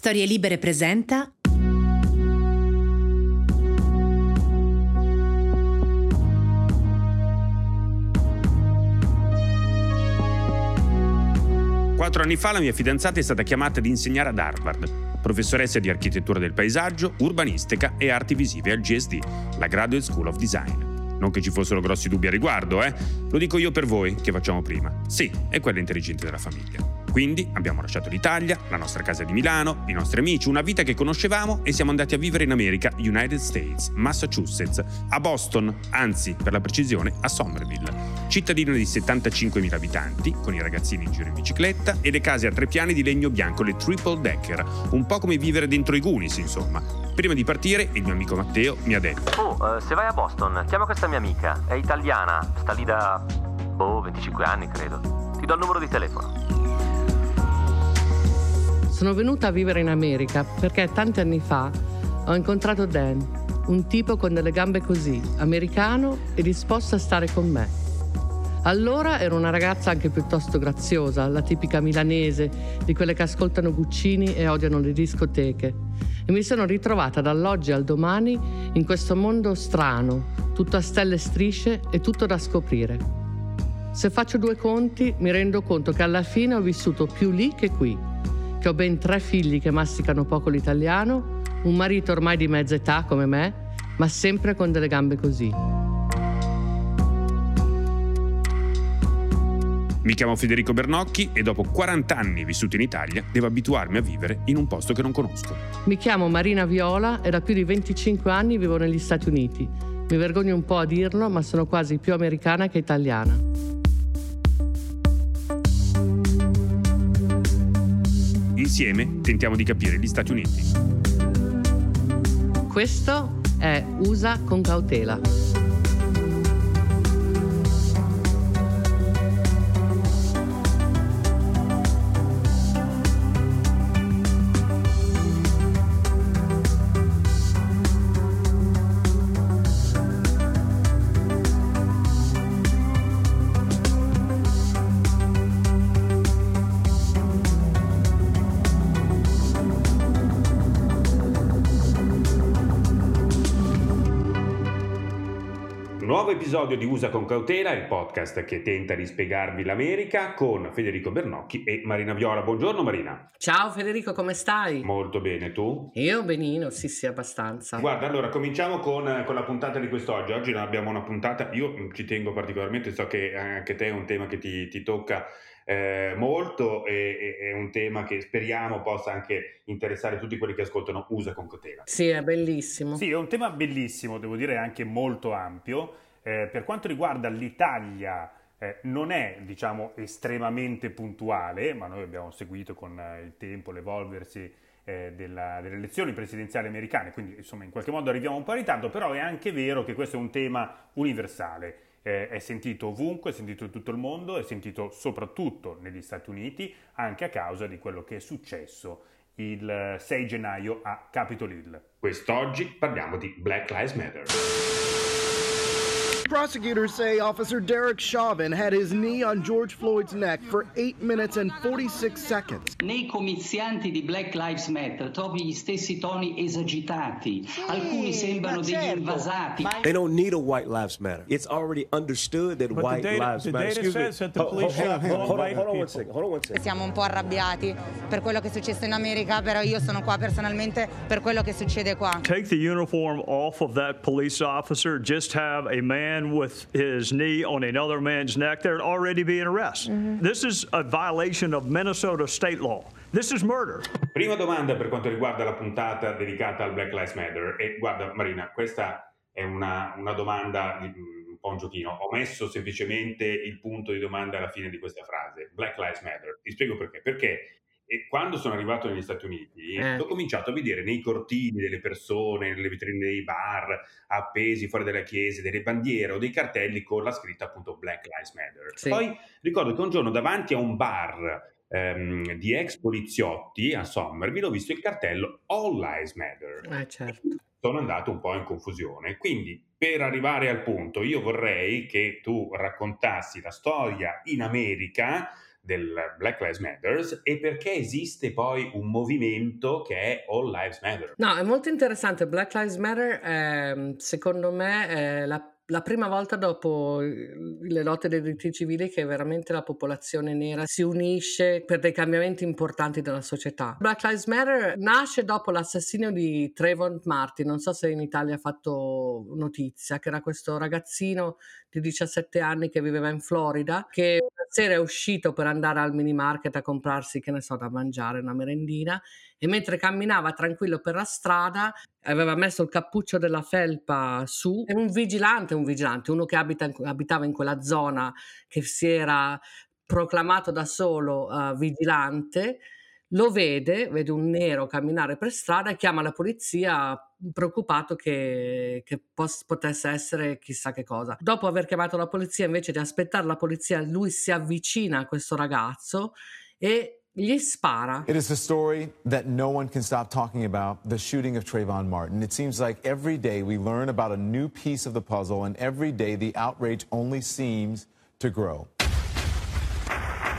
Storie Libere presenta. Quattro anni fa la mia fidanzata è stata chiamata ad insegnare ad Harvard, professoressa di architettura del paesaggio, urbanistica e arti visive al GSD, la Graduate School of Design. Non che ci fossero grossi dubbi a riguardo, eh? Lo dico io per voi, che facciamo prima. Sì, è quella intelligente della famiglia. Quindi abbiamo lasciato l'Italia, la nostra casa di Milano, i nostri amici, una vita che conoscevamo e siamo andati a vivere in America, United States, Massachusetts, a Boston, anzi, per la precisione, a Somerville. Cittadino di 75.000 abitanti, con i ragazzini in giro in bicicletta e le case a tre piani di legno bianco, le triple decker, un po' come vivere dentro i Goonies, insomma. Prima di partire, il mio amico Matteo mi ha detto: Oh, eh, se vai a Boston, chiama questa mia amica. È italiana, sta lì da. boh, 25 anni credo. Ti do il numero di telefono. Sono venuta a vivere in America perché tanti anni fa ho incontrato Dan, un tipo con delle gambe così, americano e disposto a stare con me. Allora ero una ragazza anche piuttosto graziosa, la tipica milanese, di quelle che ascoltano Guccini e odiano le discoteche. E mi sono ritrovata dall'oggi al domani in questo mondo strano, tutto a stelle e strisce e tutto da scoprire. Se faccio due conti, mi rendo conto che alla fine ho vissuto più lì che qui che ho ben tre figli che masticano poco l'italiano, un marito ormai di mezza età come me, ma sempre con delle gambe così. Mi chiamo Federico Bernocchi e dopo 40 anni vissuti in Italia devo abituarmi a vivere in un posto che non conosco. Mi chiamo Marina Viola e da più di 25 anni vivo negli Stati Uniti. Mi vergogno un po' a dirlo, ma sono quasi più americana che italiana. Insieme tentiamo di capire gli Stati Uniti. Questo è USA con cautela. Episodio di USA con cautela, il podcast che tenta di spiegarvi l'America con Federico Bernocchi e Marina Viola. Buongiorno Marina. Ciao Federico, come stai? Molto bene, tu? Io benino, sì sì, abbastanza. Guarda, allora cominciamo con, con la puntata di quest'oggi. Oggi abbiamo una puntata, io ci tengo particolarmente, so che anche te è un tema che ti, ti tocca eh, molto e è un tema che speriamo possa anche interessare tutti quelli che ascoltano USA con Cotela. Sì, è bellissimo. Sì, è un tema bellissimo, devo dire anche molto ampio. Eh, per quanto riguarda l'Italia, eh, non è diciamo estremamente puntuale, ma noi abbiamo seguito con eh, il tempo l'evolversi eh, della, delle elezioni presidenziali americane, quindi insomma in qualche modo arriviamo un po' in ritardo, però è anche vero che questo è un tema universale. Eh, è sentito ovunque, è sentito in tutto il mondo, è sentito soprattutto negli Stati Uniti, anche a causa di quello che è successo il 6 gennaio a Capitol Hill. Quest'oggi parliamo di Black Lives Matter. Prosecutors say Officer Derek Chauvin had his knee on George Floyd's neck for 8 minutes and 46 seconds. Nei comizianti di Black Lives Matter trovi gli stessi toni esagitati. Alcuni sembrano degli invasati. They don't need a white lives matter. It's already understood that But white the data, lives the matter. Data Excuse says me. that the police hold, shot hold, hold, all hold, white hold on one people. second. Hold on one second. Siamo un po' arrabbiati per quello che succede in America, però io sono qua personalmente per quello che succede qua. Take the uniform off of that police officer, just have a man with his knee on another man's neck, there'd already be an arrest. Mm-hmm. This is a violation of Minnesota state law. This is murder. Prima domanda per quanto riguarda la puntata dedicata al Black Lives Matter. E guarda, Marina, questa è una, una domanda, un po' un giochino. Ho messo semplicemente il punto di domanda alla fine di questa frase. Black Lives Matter. Ti spiego perché. Perché e quando sono arrivato negli Stati Uniti eh. ho cominciato a vedere nei cortili delle persone, nelle vetrine dei bar, appesi fuori dalle chiese, delle bandiere o dei cartelli con la scritta appunto Black Lives Matter. Sì. Poi ricordo che un giorno davanti a un bar ehm, di ex poliziotti a Somerville ho visto il cartello All Lives Matter. Eh, certo. Sono andato un po' in confusione. Quindi per arrivare al punto io vorrei che tu raccontassi la storia in America del Black Lives Matter e perché esiste poi un movimento che è All Lives Matter. No, è molto interessante. Black Lives Matter, è, secondo me, è la la prima volta dopo le lotte dei diritti civili che veramente la popolazione nera si unisce per dei cambiamenti importanti della società. Black Lives Matter nasce dopo l'assassinio di Trayvon Martin, non so se in Italia ha fatto notizia, che era questo ragazzino di 17 anni che viveva in Florida, che una sera è uscito per andare al mini market a comprarsi, che ne so, da mangiare, una merendina, e mentre camminava tranquillo per la strada aveva messo il cappuccio della felpa su e un vigilante, un vigilante, uno che abita, abitava in quella zona che si era proclamato da solo uh, vigilante, lo vede, vede un nero camminare per strada e chiama la polizia preoccupato che, che pos- potesse essere chissà che cosa. Dopo aver chiamato la polizia, invece di aspettare la polizia, lui si avvicina a questo ragazzo e gli spara. It is a story that no one can stop talking about, the shooting of Trayvon Martin. It seems like every day we learn about a new piece of the puzzle and every day the outrage only seems to grow.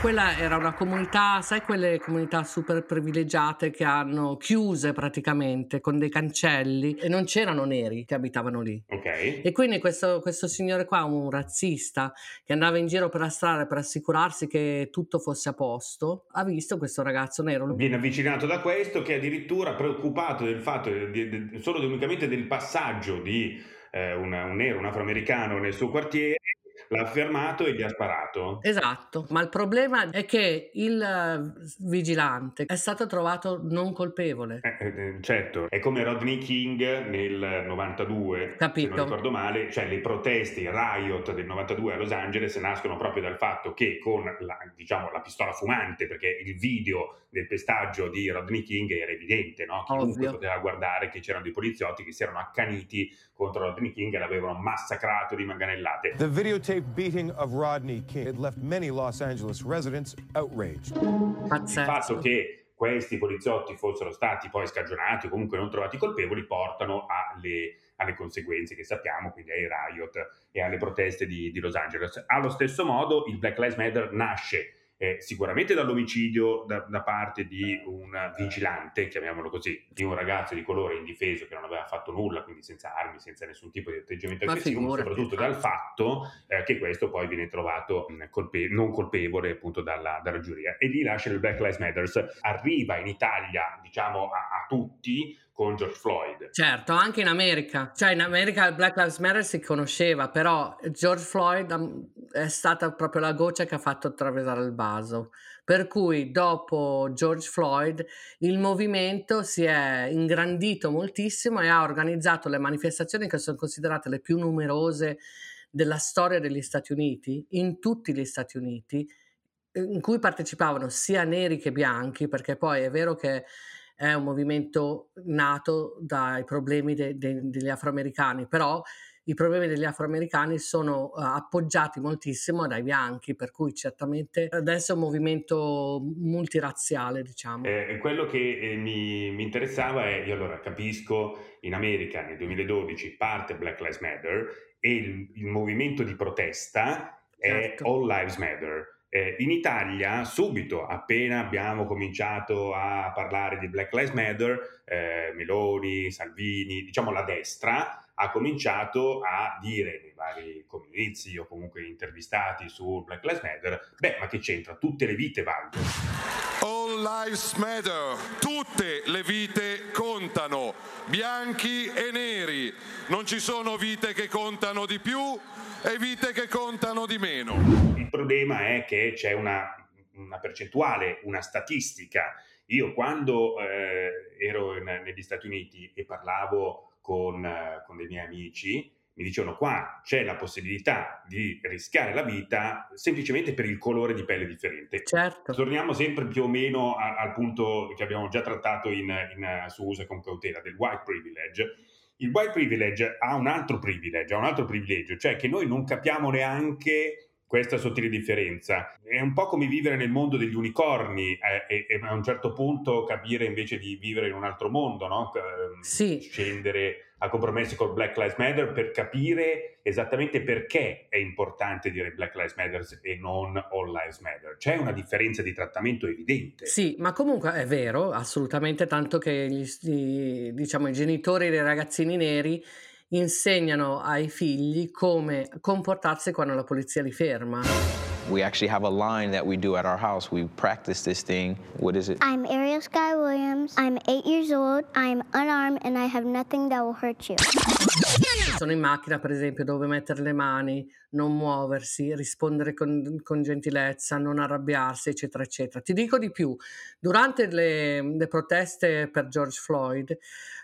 Quella era una comunità, sai quelle comunità super privilegiate che hanno chiuse praticamente con dei cancelli e non c'erano neri che abitavano lì. Ok. E quindi questo, questo signore qua, un razzista che andava in giro per la strada per assicurarsi che tutto fosse a posto, ha visto questo ragazzo nero. Viene avvicinato da questo che addirittura preoccupato del fatto, di, di, solo ed unicamente del passaggio di eh, una, un nero, un afroamericano nel suo quartiere, l'ha fermato e gli ha sparato. Esatto, ma il problema è che il eh, vigilante è stato trovato non colpevole. Eh, eh, certo, è come Rodney King nel 92, Capito. se non ricordo male, cioè le proteste, i riot del 92 a Los Angeles nascono proprio dal fatto che con la, diciamo, la pistola fumante, perché il video del pestaggio di Rodney King era evidente, no? chiunque Ovvio. poteva guardare che c'erano dei poliziotti che si erano accaniti contro Rodney King e l'avevano massacrato di manganellate. The videotape beating of Rodney King it left many Los Angeles residents outraged. Il fatto che questi poliziotti fossero stati poi scagionati o comunque non trovati colpevoli portano alle, alle conseguenze che sappiamo, quindi ai riot e alle proteste di, di Los Angeles. Allo stesso modo il Black Lives Matter nasce eh, sicuramente dall'omicidio da, da, parte di un vigilante, chiamiamolo così, di un ragazzo di colore indifeso che non aveva fatto nulla, quindi senza armi, senza nessun tipo di atteggiamento Ma aggressivo, figurati. soprattutto dal fatto eh, che questo poi viene trovato mh, colpe- non colpevole appunto dalla, dalla giuria. E lì nasce il Black Lives Matter. Arriva in Italia, diciamo, a, a tutti con George Floyd. Certo, anche in America. Cioè in America il Black Lives Matter si conosceva, però George Floyd um, è stata proprio la goccia che ha fatto attraversare il vaso. Per cui dopo George Floyd il movimento si è ingrandito moltissimo e ha organizzato le manifestazioni che sono considerate le più numerose della storia degli Stati Uniti, in tutti gli Stati Uniti, in cui partecipavano sia neri che bianchi, perché poi è vero che è un movimento nato dai problemi de- de- degli afroamericani, però i problemi degli afroamericani sono uh, appoggiati moltissimo dai bianchi, per cui certamente adesso è un movimento multirazziale, diciamo. Eh, quello che eh, mi, mi, interessava è, io allora capisco, in America nel 2012 parte Black Lives Matter e il, il movimento di protesta è Certo. All Lives Matter. Eh, in Italia, subito, appena abbiamo cominciato a parlare di Black Lives Matter, eh, Meloni, Salvini, diciamo la destra, ha cominciato a dire nei vari comizi o comunque intervistati su Black Lives Matter, beh, ma che c'entra? Tutte le vite valgono. All lives matter, tutte le vite contano, bianchi e neri, non ci sono vite che contano di più e vite che contano di meno. Il problema è che c'è una, una percentuale, una statistica. Io quando eh, ero in, negli Stati Uniti e parlavo con, eh, con, dei miei amici, mi dicevano qua c'è la possibilità di rischiare la vita semplicemente per il colore di pelle differente. Certo. Torniamo sempre più o meno a, al punto che abbiamo già trattato in, in, su uso con cautela del white privilege. Il white privilege ha un altro privilege, ha un altro privilegio, cioè che noi non capiamo neanche questa sottile differenza. È un po' come vivere nel mondo degli unicorni eh, e, e, a un certo punto capire invece di vivere in un altro mondo, no? Sì. Scendere a compromessi col Black Lives Matter per capire esattamente perché è importante dire Black Lives Matter e non All Lives Matter. C'è una differenza di trattamento evidente. Sì, ma comunque è vero, assolutamente, tanto che gli, diciamo, i genitori dei ragazzini neri insegnano ai figli come comportarsi quando la polizia li ferma. We actually have a line that we do at our house. We practice this thing. What is it? I'm Ariel Sky Williams. I'm eight years old. I'm unarmed and I have nothing that will hurt you. Sono in macchina, per esempio, dove mettere le mani, non muoversi, rispondere con, con gentilezza, non arrabbiarsi, eccetera, eccetera. Ti dico di più. Durante le, le proteste per George Floyd,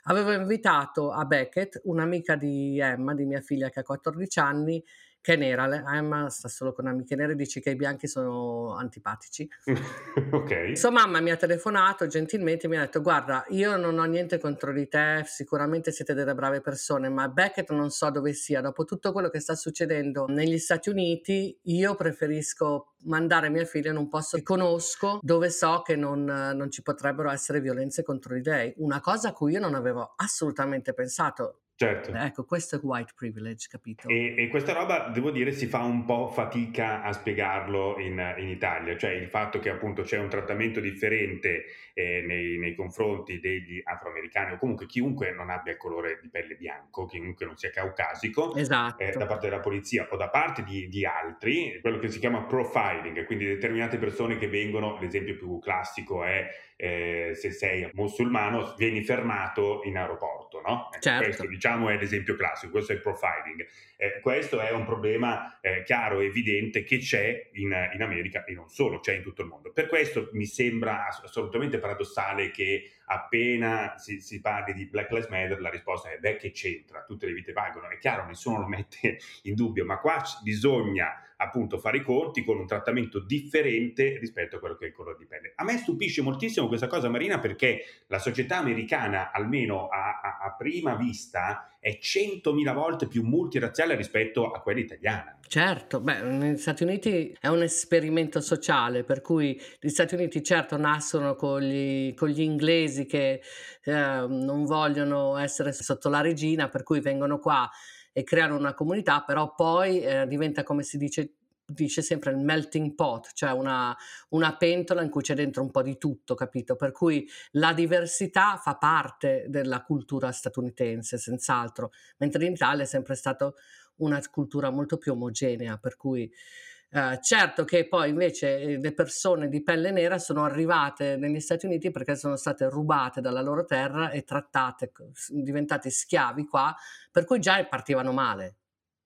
avevo invitato a Beckett, un'amica di Emma, di mia figlia che ha 14 anni, che è nera. Emma sta solo con amiche nere e dice che i bianchi sono antipatici. ok. Sua mamma mi ha telefonato gentilmente e mi ha detto: Guarda, io non ho niente contro di te, sicuramente siete delle brave persone, ma Beckett non so dove sia. Dopo tutto quello che sta succedendo negli Stati Uniti, io preferisco mandare mia figlia in un posto che conosco, dove so che non, non ci potrebbero essere violenze contro di lei. Una cosa a cui io non avevo assolutamente pensato. Certo. Ecco, questo è white privilege, capito? E, e, questa roba, devo dire, si fa un po' fatica a spiegarlo in, in Italia, cioè il fatto che appunto c'è un trattamento differente eh, nei, nei, confronti degli afroamericani o comunque chiunque non abbia il colore di pelle bianco, chiunque non sia caucasico, esatto. eh, da parte della polizia o da parte di, di, altri, quello che si chiama profiling, quindi determinate persone che vengono, l'esempio più classico è eh, se sei musulmano vieni fermato in aeroporto, no? Certo. Questo diciamo è l'esempio classico, questo è il profiling. Eh, questo è un problema eh, chiaro e evidente che c'è in, in, America e non solo, c'è in tutto il mondo. Per questo mi sembra assolutamente paradossale che appena si, si parli di Black Lives Matter la risposta è beh che c'entra, tutte le vite valgono. È chiaro, nessuno lo mette in dubbio, ma qua bisogna appunto fare i conti con un trattamento differente rispetto a quello che è il colore di pelle. A me stupisce moltissimo questa cosa Marina perché la società americana, almeno a, a, a prima vista, è centomila volte più multirazziale rispetto a quella italiana. Certo, beh, negli Stati Uniti è un esperimento sociale, per cui gli Stati Uniti certo nascono con gli, con gli inglesi che eh, non vogliono essere sotto la regina, per cui vengono qua e creare una comunità, però poi eh, diventa come si dice dice sempre il melting pot, cioè una, una, pentola in cui c'è dentro un po' di tutto, capito? Per cui la diversità fa parte della cultura statunitense, senz'altro, mentre in Italia è sempre stata una cultura molto più omogenea, per cui eh, certo che poi invece eh, le persone di pelle nera sono arrivate negli Stati Uniti perché sono state rubate dalla loro terra e trattate, diventate schiavi qua, per cui già partivano male.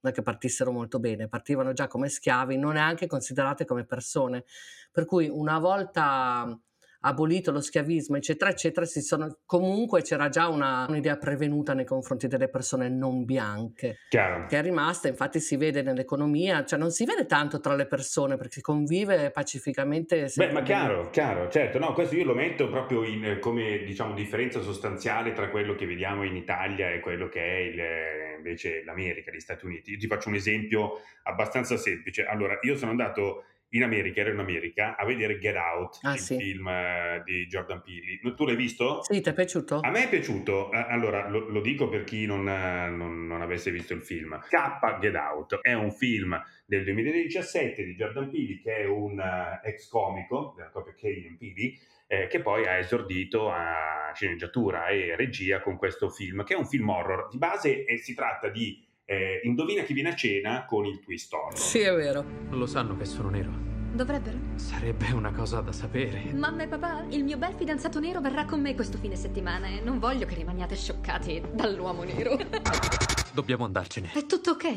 Non è che partissero molto bene, partivano già come schiavi, non neanche considerate come persone. Per cui una volta abolito lo schiavismo, eccetera, eccetera, si sono, comunque c'era già una, un'idea prevenuta nei confronti delle persone non bianche, Chiaro. che è rimasta, infatti si vede nell'economia, cioè non si vede tanto tra le persone perché si convive pacificamente. Beh, ma chiaro, chiaro, certo, no, questo io lo metto proprio in, come diciamo differenza sostanziale tra quello che vediamo in Italia e quello che è il, invece l'America, gli Stati Uniti. Io ti faccio un esempio abbastanza semplice. Allora, io sono andato in America, ero in America, a vedere Get Out, ah, il sì. film uh, di Jordan Peele. Tu l'hai visto? Sì, ti è piaciuto? A me è piaciuto. allora, lo, lo, dico per chi non, non, non, avesse visto il film. K Get Out è un film del 2017 di Jordan Peele, che è un uh, ex comico della coppia Kagan Peele, eh, che poi ha esordito a sceneggiatura e regia con questo film, che è un film horror. Di base eh, si tratta di eh, indovina chi viene a cena con il twist horror. Sì, è vero. Lo sanno che sono nero. Dovrebbero. Sarebbe una cosa da sapere. Mamma e papà, il mio bel fidanzato nero verrà con me questo fine settimana e non voglio che rimaniate scioccati dall'uomo nero. Dobbiamo andarcene. È tutto ok.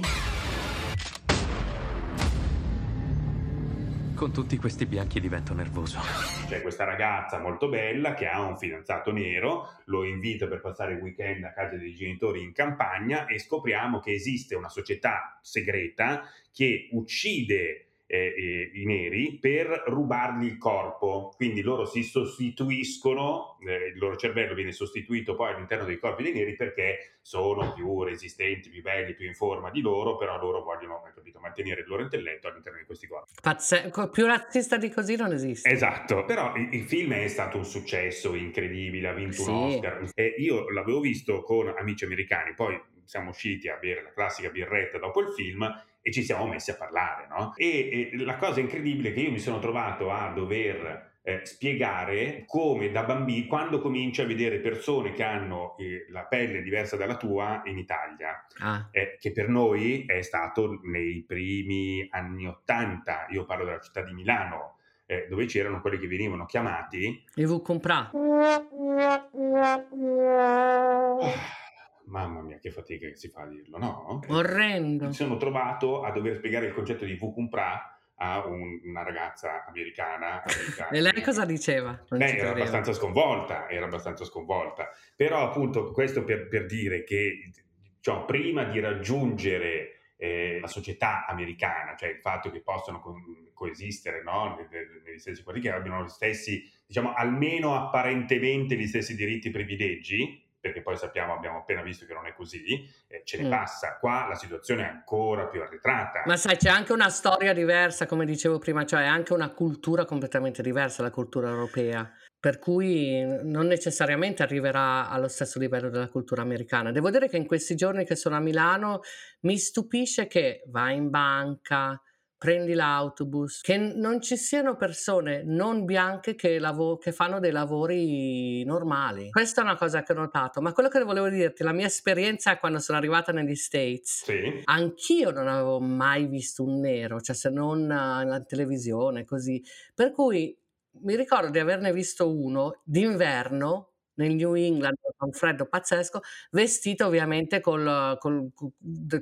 Con tutti questi bianchi divento nervoso. C'è questa ragazza molto bella che ha un fidanzato nero, lo invita per passare il weekend a casa dei genitori in campagna e scopriamo che esiste una società segreta che uccide eh, i neri per rubargli il corpo, quindi loro si sostituiscono, eh, il loro cervello viene sostituito poi all'interno dei corpi dei neri perché sono più resistenti, più belli, più in forma di loro, però loro vogliono capito, mantenere il loro intelletto all'interno di questi corpi. Pazzesco, più razzista di così non esiste. Esatto, però il, il film è stato un successo incredibile, ha vinto Sì. un Oscar e io l'avevo visto con amici americani, poi siamo usciti a bere la classica birretta dopo il film e ci siamo messi a parlare, no? E, e la cosa incredibile è che io mi sono trovato a dover eh, spiegare come da bambino, quando cominci a vedere persone che hanno eh, la pelle diversa dalla tua in Italia, Ah. eh, che per noi è stato nei primi anni Ottanta, io parlo della città di Milano, eh, dove c'erano quelli che venivano chiamati E vu comprà. Mamma mia, che fatica che si fa a dirlo, no? Orrendo. Mi sono trovato a dover spiegare il concetto di Vukumpra a un- una ragazza americana. amica E lei cosa diceva? Non ci era abbastanza sconvolta, era abbastanza sconvolta. Però appunto questo per, per dire che diciamo, prima di raggiungere eh, la società americana, cioè il fatto che possano con- coesistere no? ne- ne- negli stessi quartieri, che abbiano gli stessi, diciamo, almeno apparentemente gli stessi diritti e privilegi, perché poi sappiamo, abbiamo appena visto che non è così, eh, ce ne Mm. passa. Qua la situazione è ancora più arretrata. Ma sai, c'è anche una storia diversa, come dicevo prima, cioè anche una cultura completamente diversa, la cultura europea, per cui non necessariamente arriverà allo stesso livello della cultura americana. Devo dire che in questi giorni che sono a Milano mi stupisce che vai in banca, prendi l'autobus, che non ci siano persone non bianche che, lavo- che fanno dei lavori normali. Questa è una cosa che ho notato, ma quello che volevo dirti, la mia esperienza quando sono arrivata negli States, Sì. Anch'io non avevo mai visto un nero, cioè se non eh, in televisione, così. Per cui mi ricordo di averne visto uno d'inverno nel New England, con un freddo pazzesco, vestito ovviamente col, col-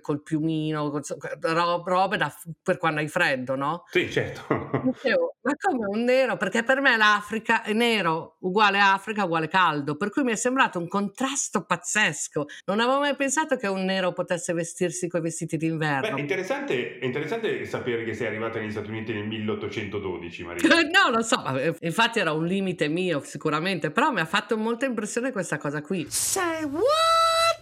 col- piumino, col- ro- robe da- per quando hai freddo, no? Sì, certo. Dicevo, ma come un nero? Perché per me l'Africa è nero uguale Africa uguale caldo, per cui mi è sembrato un contrasto pazzesco. Non avevo mai pensato che un nero potesse vestirsi con i vestiti d'inverno. Beh, interessante, è interessante sapere che sei arrivata negli Stati Uniti nel 1812, Maria. No, lo so, eh, infatti era un limite mio sicuramente, però mi ha fatto molta impressione questa cosa qui. Say what?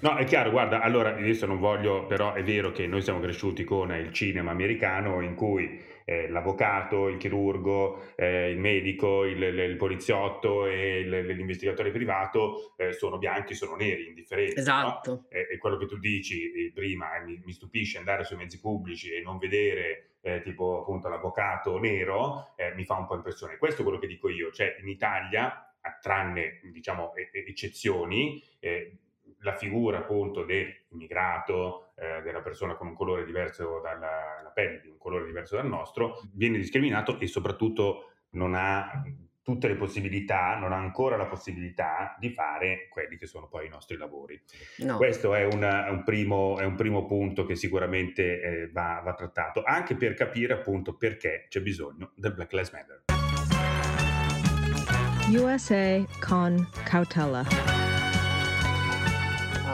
No, è chiaro, guarda, allora adesso non voglio, però è vero che noi siamo cresciuti con il cinema americano in cui eh, l'avvocato, il chirurgo, eh, il medico, il, il- il poliziotto e il- l'investigatore privato eh, sono bianchi, sono neri, indifferenti. no? Esatto. E, e quello che tu dici eh, prima, eh, mi, mi stupisce andare sui mezzi pubblici e non vedere eh, tipo appunto l'avvocato nero, eh, mi fa un po' impressione. Questo è quello che dico io, cioè in Italia, tranne diciamo eccezioni, eh, la figura appunto dell'immigrato, eh, della persona con un colore diverso dalla la pelle, di un colore diverso dal nostro, viene discriminato e soprattutto non ha tutte le possibilità, non ha ancora la possibilità di fare quelli che sono poi i nostri lavori. No. Questo è un, è un primo, è un primo punto che sicuramente eh, va, va trattato, anche per capire appunto perché c'è bisogno del Black Lives Matter. USA con cautela.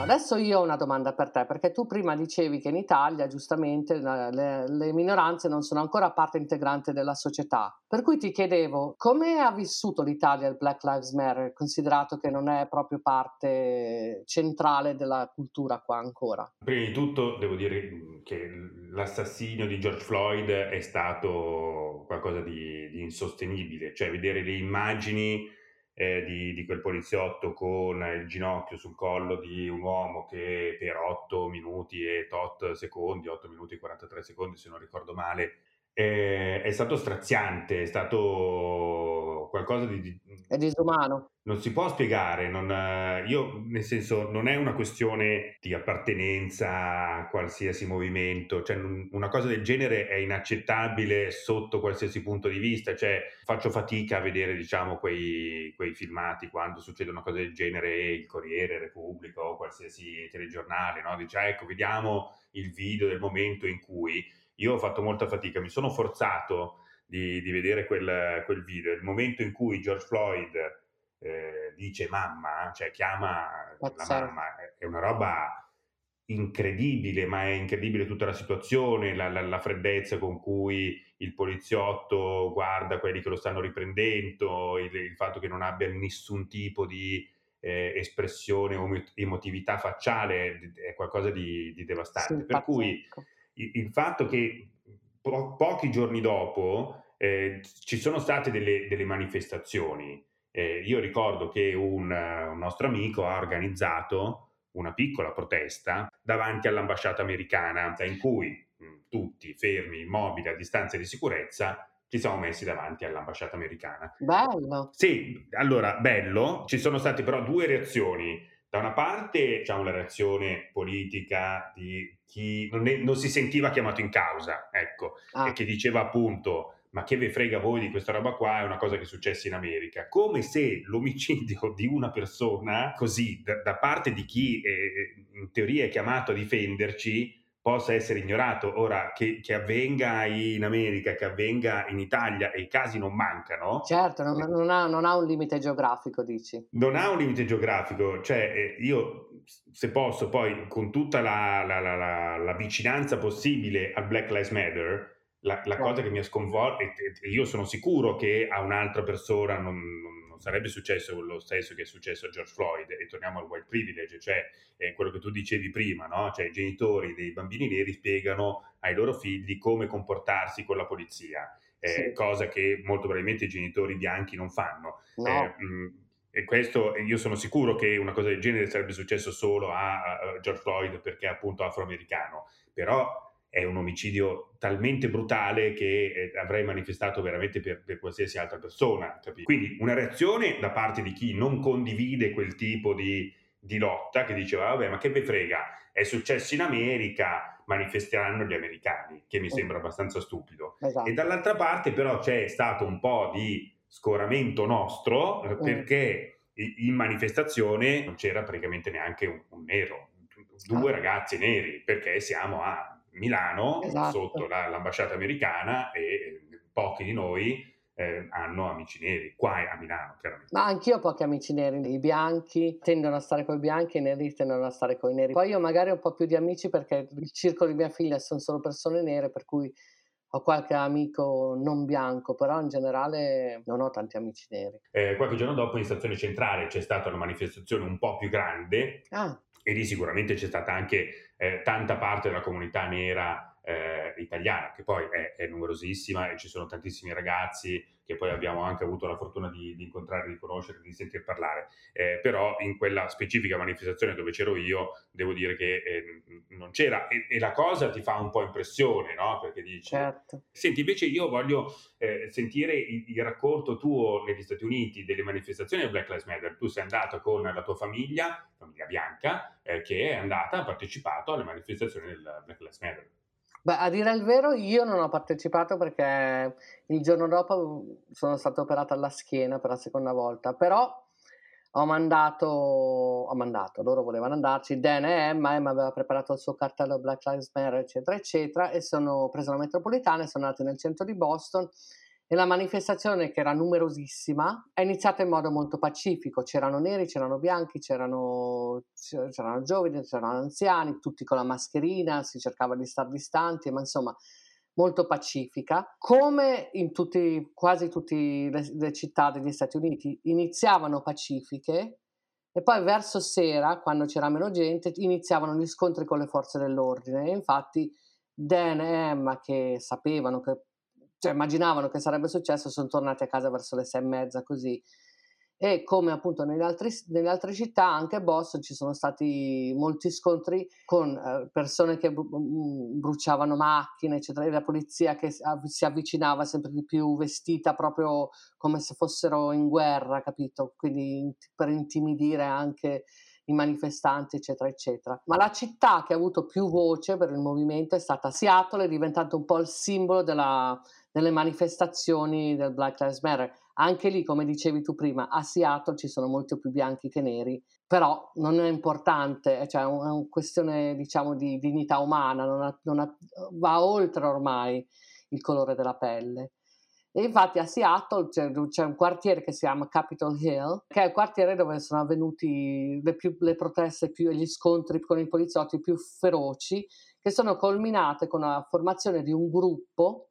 Adesso io ho una domanda per te, perché tu prima dicevi che in Italia giustamente le, le minoranze non sono ancora parte integrante della società. Per cui ti chiedevo come ha vissuto l'Italia il Black Lives Matter, considerato che non è proprio parte centrale della cultura qua ancora? Prima di tutto devo dire che l'assassinio di George Floyd è stato qualcosa di, di insostenibile, cioè vedere le immagini eh, di, di quel poliziotto con il ginocchio sul collo di un uomo che per 8 minuti e tot secondi, 8 minuti e 43 secondi se non ricordo male, eh, è stato straziante, è stato qualcosa di- È disumano. non si può spiegare, non, io nel senso non è una questione di appartenenza a qualsiasi movimento, cioè una cosa del genere è inaccettabile sotto qualsiasi punto di vista, cioè faccio fatica a vedere diciamo quei, quei filmati quando succede una cosa del genere il Corriere, Repubblica o qualsiasi telegiornale, no? dice ecco vediamo il video del momento in cui io ho fatto molta fatica, mi sono forzato di, di vedere quel, quel video, il momento in cui George Floyd eh, dice mamma, cioè chiama la Pazzesco. mamma, è- una roba incredibile, ma è incredibile tutta la situazione, la, la, la, freddezza con cui il poliziotto guarda quelli che lo stanno riprendendo, il, il fatto che non abbia nessun tipo di eh, espressione o emotività facciale è qualcosa di, di devastante. Sì, per cui il, fatto che po- pochi giorni dopo eh, ci sono state delle, delle manifestazioni, eh, io ricordo che un, un nostro amico ha organizzato una piccola protesta davanti all'ambasciata americana in cui mh, tutti fermi, immobili a distanza di sicurezza ci siamo messi davanti all'ambasciata americana. Bello. Sì, allora, bello. Ci sono state però due reazioni. Da una parte, diciamo, la reazione politica di chi non, è, non si sentiva chiamato in causa, ecco, ah. e che diceva appunto ma che ve frega voi di questa roba qua, è una cosa che è successa in America. Come se l'omicidio di una persona, così, da, da parte di chi eh, in teoria è chiamato a difenderci, possa essere ignorato. Ora, che, che, avvenga in America, che avvenga in Italia, e i casi non mancano. Certo, non, non, ha, non ha, un limite geografico, dici. Non ha un limite geografico, cioè eh, io, se posso, poi con tutta la, la, la, la vicinanza possibile al Black Lives Matter, la, la cosa che mi ha sconvolto, e, io sono sicuro che a un'altra persona non, non, non, sarebbe successo lo stesso che è successo a George Floyd, e torniamo al white privilege, cioè eh, quello che tu dicevi prima, no? cioè i genitori dei bambini neri spiegano ai loro figli come comportarsi con la polizia, eh, sì. cosa che molto probabilmente i genitori bianchi non fanno. No. Eh, mh, e questo io sono sicuro che una cosa del genere sarebbe successo solo a, a George Floyd perché è appunto afroamericano, però è un omicidio talmente brutale che eh, avrei manifestato veramente per, per qualsiasi altra persona. Capito? Quindi una reazione da parte di chi non condivide quel tipo di, di lotta, che diceva, vabbè, ma che ve frega, è successo in America, manifesteranno gli americani, che mi sembra abbastanza stupido. Esatto. E dall'altra parte però c'è stato un po' di scoramento nostro, eh, mm. perché in manifestazione non c'era praticamente neanche un, un nero, due ah. ragazzi neri, perché siamo a Milano, esatto. sotto la, l'ambasciata americana e pochi di noi eh, hanno amici neri, qua a Milano chiaramente. Ma anch'io ho pochi amici neri, i bianchi tendono a stare con i bianchi e i neri tendono a stare con i neri. Poi io magari ho un po' più di amici perché il circolo di mia figlia sono solo persone nere, per cui ho qualche amico non bianco, però in generale non ho tanti amici neri. Eh, qualche giorno dopo in stazione centrale c'è stata una manifestazione un po' più grande ah. e lì sicuramente c'è stata anche eh, tanta parte della comunità nera eh, italiana, che poi è, è, numerosissima e ci sono tantissimi ragazzi che poi abbiamo anche avuto la fortuna di, di incontrare, di conoscere, di sentir parlare. Eh, però in quella specifica manifestazione dove c'ero io, devo dire che eh, non c'era. E, e, la cosa ti fa un po' impressione, no? Perché dici... Certo. Senti, invece io voglio eh, sentire il, il, racconto tuo negli Stati Uniti delle manifestazioni del Black Lives Matter. Tu sei andato con la tua famiglia, famiglia bianca, eh, che è andata, ha partecipato alle manifestazioni del Black Lives Matter. Beh, a dire il vero, io non ho partecipato perché il giorno dopo sono stata operata alla schiena per la seconda volta, però ho mandato, ho mandato, loro volevano andarci, Dan e Emma, Emma aveva preparato il suo cartello Black Lives Matter, eccetera, eccetera, e sono preso la metropolitana e sono andati nel centro di Boston e la manifestazione, che era numerosissima, è iniziata in modo molto pacifico. C'erano neri, c'erano bianchi, c'erano, c'erano giovani, c'erano anziani, tutti con la mascherina, si cercava di stare distanti, ma insomma molto pacifica. Come in tutti, quasi tutte le, le città degli Stati Uniti, iniziavano pacifiche e poi verso sera, quando c'era meno gente, iniziavano gli scontri con le forze dell'ordine. E infatti Dan e Emma, che sapevano che cioè immaginavano che sarebbe successo, sono tornati a casa verso le sei e mezza così. E come appunto nelle altre, nelle altre città, anche a Boston ci sono stati molti scontri con eh, persone che mm, bruciavano macchine, eccetera, e la polizia che si avvicinava sempre di più, vestita proprio come se fossero in guerra, capito? Quindi per intimidire anche i manifestanti, eccetera, eccetera. Ma la città che ha avuto più voce per il movimento è stata Seattle, è diventato un po' il simbolo della, delle manifestazioni del Black Lives Matter. Anche lì, come dicevi tu prima, a Seattle ci sono molti più bianchi che neri, però non è importante, cioè è una questione diciamo di dignità umana, non ha, non ha, va oltre ormai il colore della pelle. E infatti a Seattle c'è, c'è, un quartiere che si chiama Capitol Hill, che è il quartiere dove sono avvenuti le, più, le proteste più, gli scontri con i poliziotti più feroci, che sono culminate con la formazione di un gruppo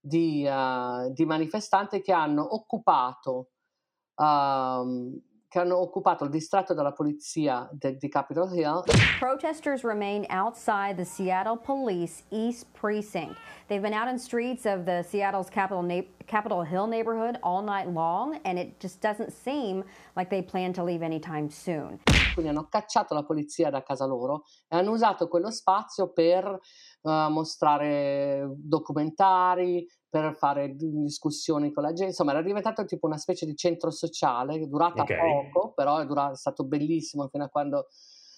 di, uh, di manifestanti che hanno occupato um, che hanno occupato il distretto della polizia de, di Capitol Hill. Protesters remain outside the Seattle Police East Precinct. They've been out in streets of the Seattle's Capitol, na- Capitol Hill neighborhood all night long and it just doesn't seem like they plan to leave anytime soon. Quindi hanno cacciato la polizia da casa loro e hanno usato quello spazio per uh, mostrare documentari, per fare discussioni con la gente, insomma era diventato tipo una specie di centro sociale, durata okay. poco, però è, durato, è stato bellissimo fino a quando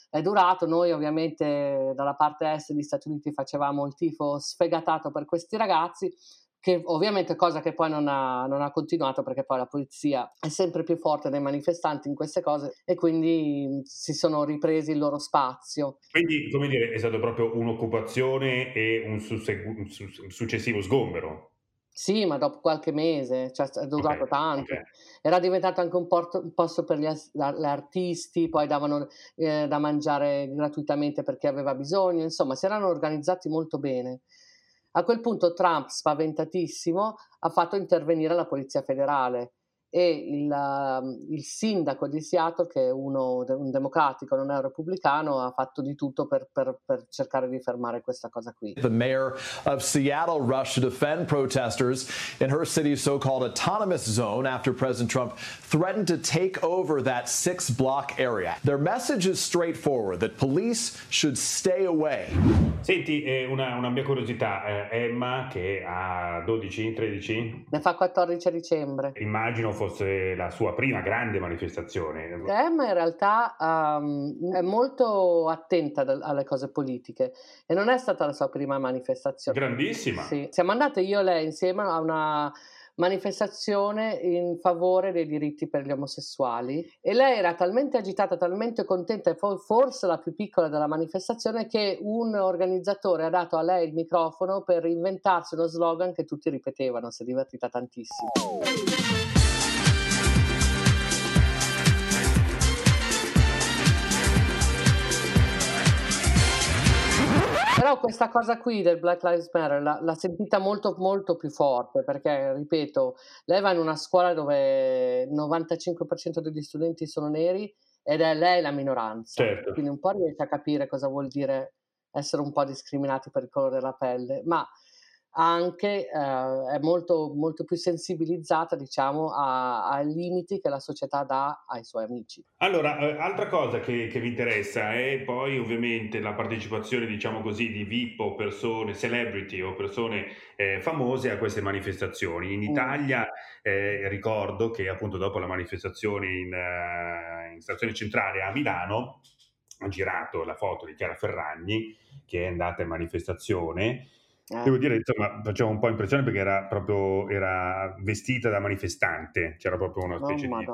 è durato. Noi ovviamente dalla parte est degli Stati Uniti facevamo il tifo sfegatato per questi ragazzi, che ovviamente cosa che poi non ha, non ha, continuato perché poi la polizia è sempre più forte dei manifestanti in queste cose e quindi si sono ripresi il loro spazio. Quindi, come dire, è stato proprio un'occupazione e un, sussegu- un successivo sgombero. Sì, ma dopo qualche mese, cioè è durato okay, tanto. Okay. Era diventato anche un, porto, un posto per gli, gli, artisti, poi davano eh, da mangiare gratuitamente per chi aveva bisogno, insomma, si erano organizzati molto bene. A quel punto Trump, spaventatissimo, ha fatto intervenire la Polizia Federale e il, uh, il, sindaco di Seattle, che è uno, un democratico, non è un repubblicano, ha fatto di tutto per, per, per, cercare di fermare questa cosa qui. The mayor of Seattle rushed to defend protesters in her city's so-called autonomous zone after President Trump threatened to take over that six-block area. Their message is straightforward, that police should stay away. Senti, eh, una, una, mia curiosità, eh, Emma che ha 12, 13? Ne fa 14 a dicembre. Immagino fosse la sua prima grande manifestazione. Emma in realtà um, è molto attenta alle cose politiche e non è stata la sua prima manifestazione. Grandissima. Sì. Siamo andate io e lei insieme a una manifestazione in favore dei diritti per gli omosessuali e lei era talmente agitata, talmente contenta e forse la più piccola della manifestazione che un organizzatore ha dato a lei il microfono per inventarsi uno slogan che tutti ripetevano, si è divertita tantissimo. Però questa cosa qui del Black Lives Matter l'ha, l'ha, sentita molto, molto più forte perché, ripeto, lei va in una scuola dove il 95% degli studenti sono neri ed è lei la minoranza. Certo. Quindi un po' riesce a capire cosa vuol dire essere un po' discriminati per il colore della pelle, ma anche eh, è molto, molto più sensibilizzata diciamo a, ai limiti che la società dà ai suoi amici. Allora, eh, altra cosa che, che, vi interessa è poi ovviamente la partecipazione diciamo così di VIP o persone, celebrity o persone eh, famose a queste manifestazioni. In mm. Italia eh, ricordo che appunto dopo la manifestazione in, uh, in stazione centrale a Milano ha girato la foto di Chiara Ferragni che è andata in manifestazione eh. Devo dire, insomma, faceva un po' impressione perché era proprio era vestita da manifestante, c'era proprio una specie oh, di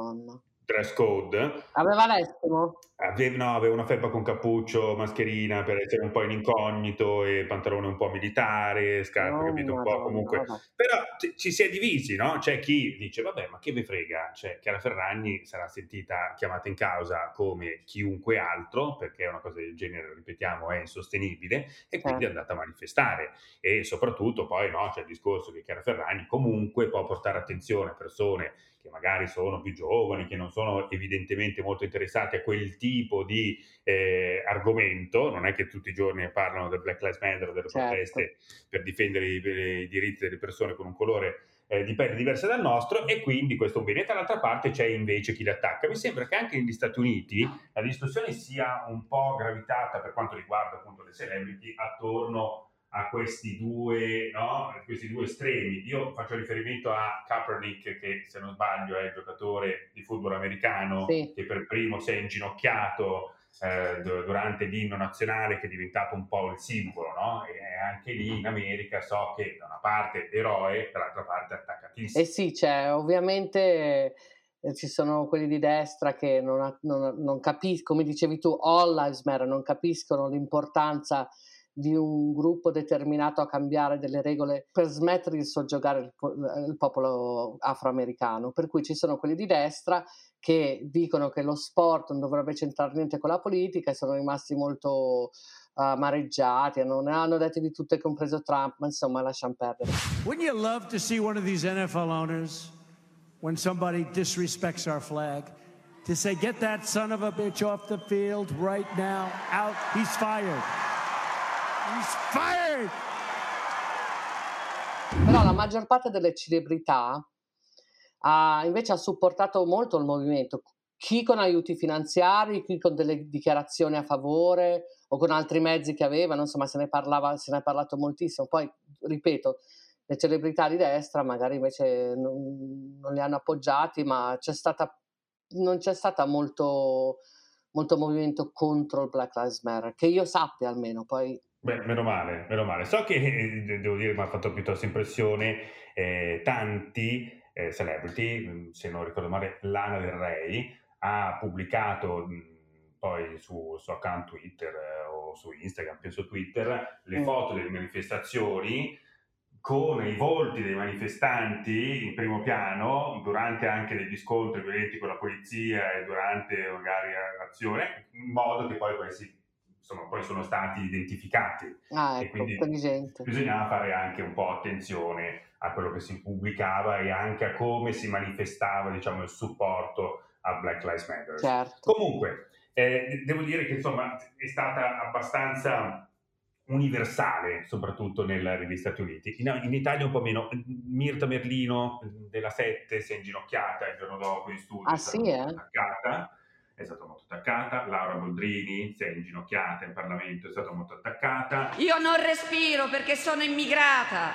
dress code. Aveva l'estimo? Aveva, no, aveva una felpa con cappuccio, mascherina per essere un po' in incognito e pantalone un po' militare, scarpe, oh, capito? Un po' comunque. No. Però c- ci si è divisi, no? C'è chi dice, vabbè, ma che vi frega? Cioè, Chiara Ferragni sarà sentita chiamata in causa come chiunque altro, perché una cosa del genere, ripetiamo, è insostenibile, e quindi eh. è andata a manifestare. E soprattutto poi, no, c'è il discorso che Chiara Ferragni comunque può portare attenzione a persone che magari sono più giovani, che non sono evidentemente molto interessati a quel tipo di eh, argomento, non è che tutti i giorni parlano del Black Lives Matter, delle certo. proteste per difendere i, i, diritti delle persone con un colore eh, di pelle diversa dal nostro e quindi questo è un bene. Dall'altra parte c'è invece chi li attacca. Mi sembra che anche negli Stati Uniti la discussione sia un po' gravitata per quanto riguarda appunto le celebrity attorno a questi due, no? questi due estremi. Io faccio riferimento a Kaepernick, che se non sbaglio è il giocatore di football americano sì. che per primo si è inginocchiato eh, durante l'inno nazionale, che è diventato un po' il simbolo, no? E anche lì in America so che da una parte eroe, dall'altra parte attaccatissimo. Eh sì, cioè, ovviamente eh, ci sono quelli di destra che non, non, non capiscono, come dicevi tu, all lives matter, non capiscono l'importanza di un gruppo determinato a cambiare delle regole per smettere di soggiogare il, il popolo afroamericano. Per cui ci sono quelli di destra che dicono che lo sport non dovrebbe c'entrare niente con la politica e sono rimasti molto amareggiati, non ne hanno detto di tutte, compreso Trump, ma insomma lasciamo perdere. Wouldn't you love to see one of these NFL owners, when somebody disrespects our flag, to say, get that son of a bitch off the field right now, out, he's fired. Però la maggior parte delle celebrità ha, invece ha supportato molto il movimento, chi con aiuti finanziari, chi con delle dichiarazioni a favore o con altri mezzi che avevano, insomma se ne, parlava, se ne è parlato moltissimo. Poi, ripeto, le celebrità di destra magari invece non, non li hanno appoggiati, ma c'è stata, non c'è stata molto, molto movimento contro il Black Lives Matter, che io sappia almeno, poi Beh, meno male, meno male. So che, eh, devo dire, mi ha fatto piuttosto impressione eh, tanti eh, celebrity, se non ricordo male, Lana Del Rey ha pubblicato poi su suo account Twitter eh, o su Instagram, penso Twitter, le mm. foto delle manifestazioni con i volti dei manifestanti in primo piano durante anche degli scontri violenti con la polizia e durante magari l'azione, in modo che poi questi insomma, poi sono stati identificati. Ah, ecco, e quindi bisognava fare anche un po' attenzione a quello che si pubblicava e anche a come si manifestava diciamo, il supporto a Black Lives Matter. Certo. Comunque, eh, devo dire che insomma è stata abbastanza universale, soprattutto negli Stati Uniti. In, in, Italia un po' meno. Mirta Merlino della 7 si è inginocchiata il giorno dopo in studio. Ah sì, eh? È stata molto attaccata. Laura Boldrini si è inginocchiata in Parlamento, è stata molto attaccata. Io non respiro perché sono immigrata.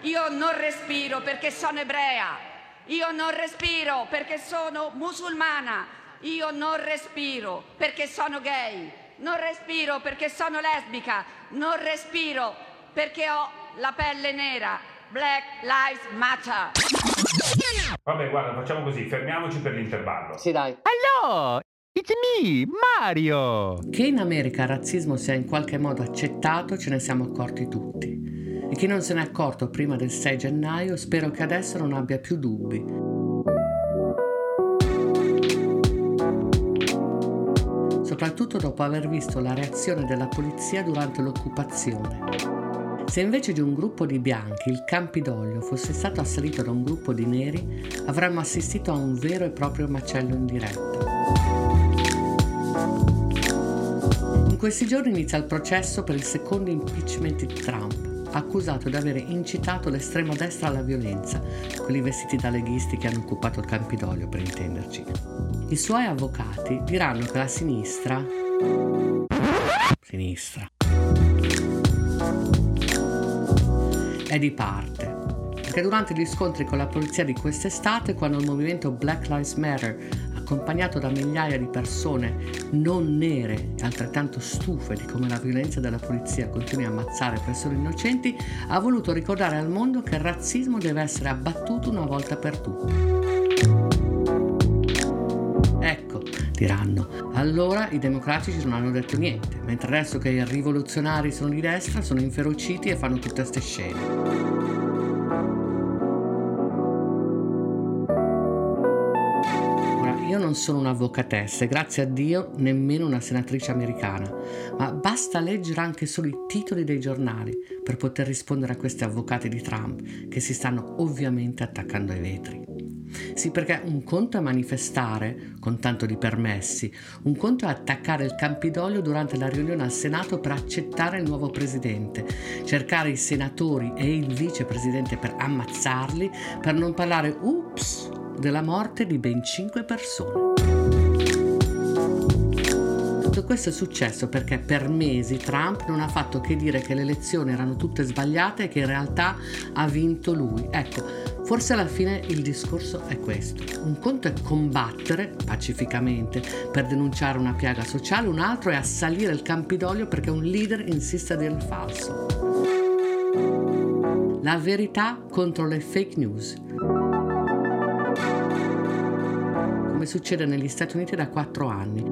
Io non respiro perché sono ebrea. Io non respiro perché sono musulmana. Io non respiro perché sono gay. Non respiro perché sono lesbica. Non respiro perché ho la pelle nera. Black Lives Matter. Vabbè, guarda, facciamo così, fermiamoci per l'intervallo. Sì, dai. Hello! It's me, Mario! Che in America il razzismo sia in qualche modo accettato ce ne siamo accorti tutti. E chi non se n'è accorto prima del 6 gennaio spero che adesso non abbia più dubbi. Soprattutto dopo aver visto la reazione della polizia durante l'occupazione. Se invece di un gruppo di bianchi il Campidoglio fosse stato assalito da un gruppo di neri, avremmo assistito a un vero e proprio macello in diretta. Questi giorni inizia il processo per il secondo impeachment di Trump accusato di aver incitato l'estrema destra alla violenza, quelli vestiti da leghisti che hanno occupato il Campidoglio, per intenderci. I suoi avvocati diranno che la sinistra... sinistra... è di parte perché durante gli scontri con la polizia di quest'estate, quando il movimento Black Lives Matter accompagnato da migliaia di persone non nere e altrettanto stufe di come la violenza della polizia continui a ammazzare persone innocenti, ha voluto ricordare al mondo che il razzismo deve essere abbattuto una volta per tutte. Ecco, diranno, allora i democratici non hanno detto niente, mentre adesso che i rivoluzionari sono di destra sono inferociti e fanno tutte queste scene. Non sono un'avvocatessa e grazie a Dio nemmeno una senatrice americana, ma basta leggere anche solo i titoli dei giornali per poter rispondere a questi avvocati di Trump che si stanno ovviamente attaccando ai vetri. Sì, perché un conto è manifestare con tanto di permessi, un conto è attaccare il Campidoglio durante la riunione al Senato per accettare il nuovo presidente, cercare i senatori e il vicepresidente per ammazzarli, per non parlare, ups, della morte di ben 5 persone. Tutto questo è successo perché per mesi Trump non ha fatto che dire che le elezioni erano tutte sbagliate e che in realtà ha vinto lui. Ecco, forse alla fine il discorso è questo. Un conto è combattere pacificamente per denunciare una piaga sociale, un altro è assalire il Campidoglio perché un leader insiste a dire il falso. La verità contro le fake news. Come succede negli Stati Uniti da quattro anni.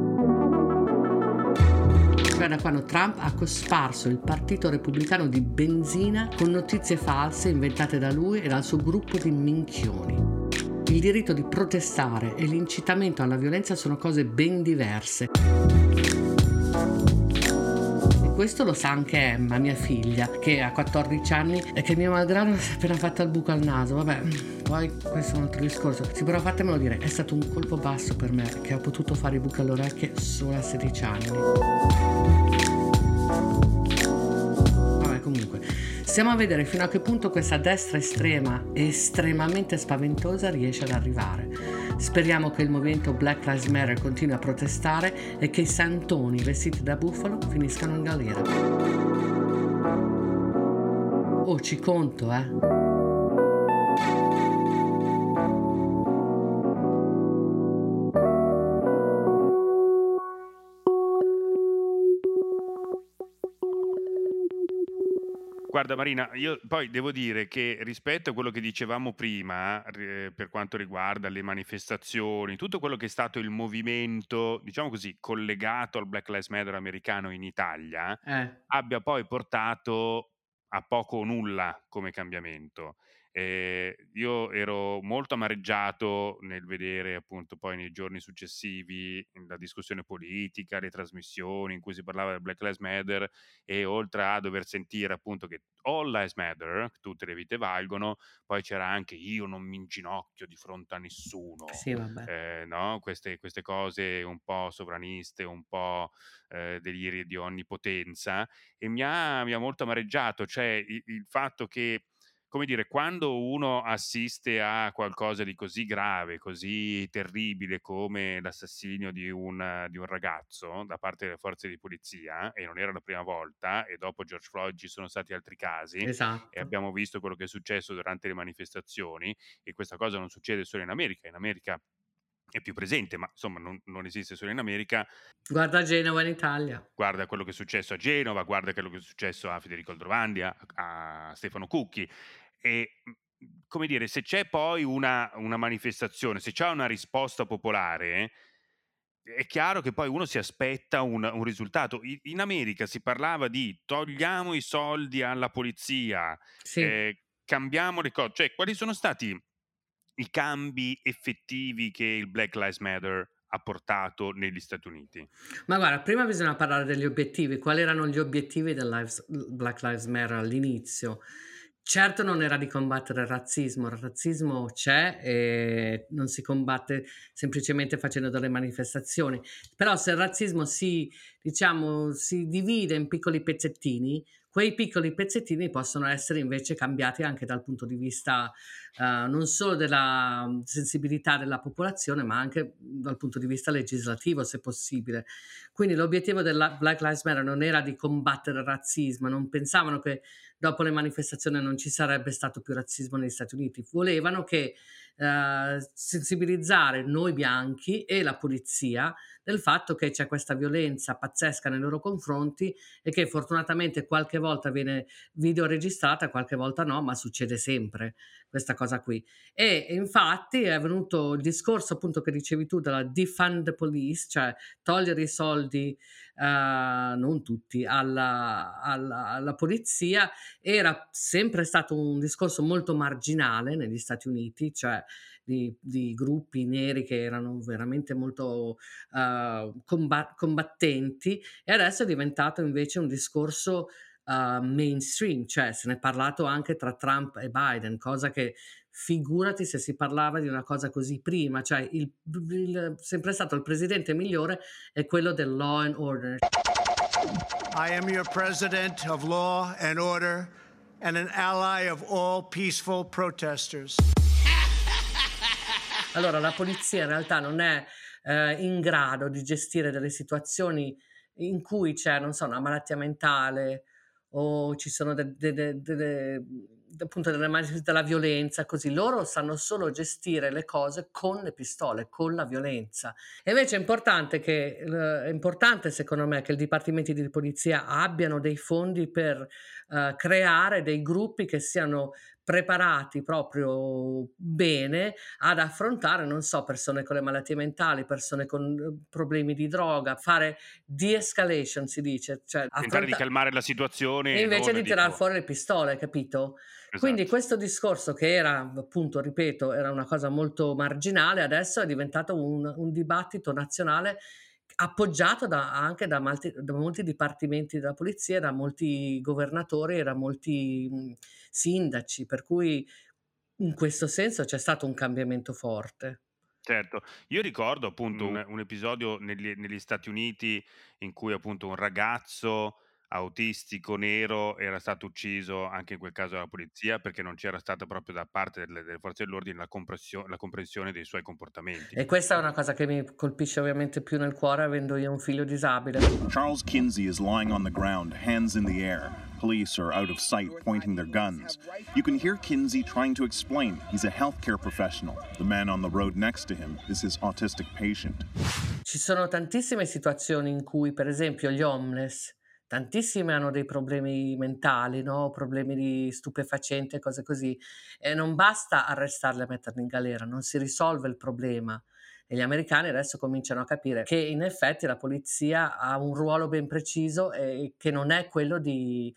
da quando Trump ha cosparso il partito repubblicano di benzina con notizie false inventate da lui e dal suo gruppo di minchioni. Il diritto di protestare e l'incitamento alla violenza sono cose ben diverse. Questo lo sa anche Emma, mia figlia, che ha 14 anni e che mio malgrado si è appena fatta il buco al naso. Vabbè, poi questo è un altro discorso. Sì, però fatemelo dire, è stato un colpo basso per me che ho potuto fare i buchi alle orecchie solo a 16 anni. Comunque, stiamo a vedere fino a che punto questa destra estrema estremamente spaventosa riesce ad arrivare. Speriamo che il movimento Black Lives Matter continui a protestare e che i santoni vestiti da bufalo finiscano in galera. Oh, ci conto, eh. Guarda Marina, io poi devo dire che rispetto a quello che dicevamo prima, eh, per quanto riguarda le manifestazioni, tutto quello che è stato il movimento, diciamo così, collegato al Black Lives Matter americano in Italia, Eh. abbia poi portato a poco o nulla come cambiamento. Eh, io ero molto amareggiato nel vedere appunto poi nei giorni successivi la discussione politica, le trasmissioni in cui si parlava del Black Lives Matter e oltre a dover sentire appunto che All Lives Matter, tutte le vite valgono, poi c'era anche io non mi inginocchio di fronte a nessuno, Sì, eh, no? queste, queste cose un po' sovraniste, un po' eh, deliri di onnipotenza e mi ha, mi ha molto amareggiato, cioè il, il fatto che come dire, quando uno assiste a qualcosa di così grave, così terribile come l'assassinio di un, di un ragazzo da parte delle forze di polizia, e non era la prima volta, e dopo George Floyd ci sono stati altri casi, Esatto. e abbiamo visto quello che è successo durante le manifestazioni, e questa cosa non succede solo in America, in America è più presente, ma insomma non, non esiste solo in America. Guarda Genova in Italia. Guarda quello che è successo a Genova, guarda quello che è successo a Federico Aldrovandi, a, Stefano Cucchi. E come dire, se c'è poi una, una manifestazione, se c'è una risposta popolare, è chiaro che poi uno si aspetta un, un risultato. I- In America si parlava di togliamo i soldi alla polizia, Sì. eh, cambiamo le cose, cioè quali sono stati i cambi effettivi che il Black Lives Matter ha portato negli Stati Uniti? Ma guarda, prima bisogna parlare degli obiettivi. Quali erano gli obiettivi del Lives- Black Lives Matter all'inizio? Certo non era di combattere il razzismo, il razzismo c'è e non si combatte semplicemente facendo delle manifestazioni, però se il razzismo si, diciamo, si divide in piccoli pezzettini, quei piccoli pezzettini possono essere invece cambiati anche dal punto di vista eh, non solo della mm, sensibilità della popolazione, ma anche dal punto di vista legislativo, se possibile. Quindi l'obiettivo della Black Lives Matter non era di combattere il razzismo, non pensavano che dopo le manifestazioni non ci sarebbe stato più razzismo negli Stati Uniti, volevano che eh, sensibilizzare noi bianchi e la polizia del fatto che c'è questa violenza pazzesca nei loro confronti e che fortunatamente qualche volta viene videoregistrata, qualche volta no, ma succede sempre questa cosa qui. E infatti è venuto il discorso appunto che dicevi tu della defund the police, cioè togliere i soldi, eh, non tutti, alla, alla, alla polizia, era sempre stato un discorso molto marginale negli Stati Uniti, cioè di, di gruppi neri che erano veramente molto eh, comba- combattenti e adesso è diventato invece un discorso uh, mainstream, cioè se ne è parlato anche tra Trump e Biden, cosa che figurati se si parlava di una cosa così prima, cioè il, il- sempre stato il presidente migliore è quello del law and order. I am your president of law and order and an ally of all peaceful protesters. Allora, la polizia in realtà non è eh, in grado di gestire delle situazioni in cui c'è, non so, una malattia mentale o ci sono de- de- de- delle- appunto della violenza, così loro sanno solo gestire le cose con le pistole, con la violenza. E invece è importante che, è importante secondo me che i dipartimenti di polizia abbiano dei fondi per uh, creare dei gruppi che siano preparati proprio bene ad affrontare, non so, persone con le malattie mentali, persone con eh, problemi di droga, fare de-escalation si dice. Cioè Tentare di calmare la situazione. e invece di tirar fuori le pistole, capito? Quindi Esatto. questo discorso che era, appunto, ripeto, era una cosa molto marginale, adesso è diventato un, un dibattito nazionale appoggiato da- anche da, malti- da molti dipartimenti della polizia, da molti governatori e da molti mh, sindaci, per cui in questo senso c'è stato un cambiamento forte. Certo, io ricordo appunto un, un episodio negli, negli Stati Uniti in cui appunto un ragazzo autistico nero era stato ucciso anche in quel caso dalla polizia perché non c'era stata proprio da parte delle, delle forze dell'ordine la, comprensio- la comprensione dei suoi comportamenti. E questa è una cosa che mi colpisce ovviamente più nel cuore avendo io un figlio disabile. Charles Kinsey is lying on the ground, hands in the air. Police are out of sight, pointing their guns. You can hear Kinsey trying to explain he's a healthcare professional. The man on the road next to him is his autistic patient. Ci sono tantissime situazioni in cui, per esempio, gli homeless, tantissimi hanno dei problemi mentali, no? problemi di stupefacente, cose così, e non basta arrestarli e metterli in galera, non si risolve il problema. E gli americani adesso cominciano a capire che in effetti la polizia ha un ruolo ben preciso e che non è quello di,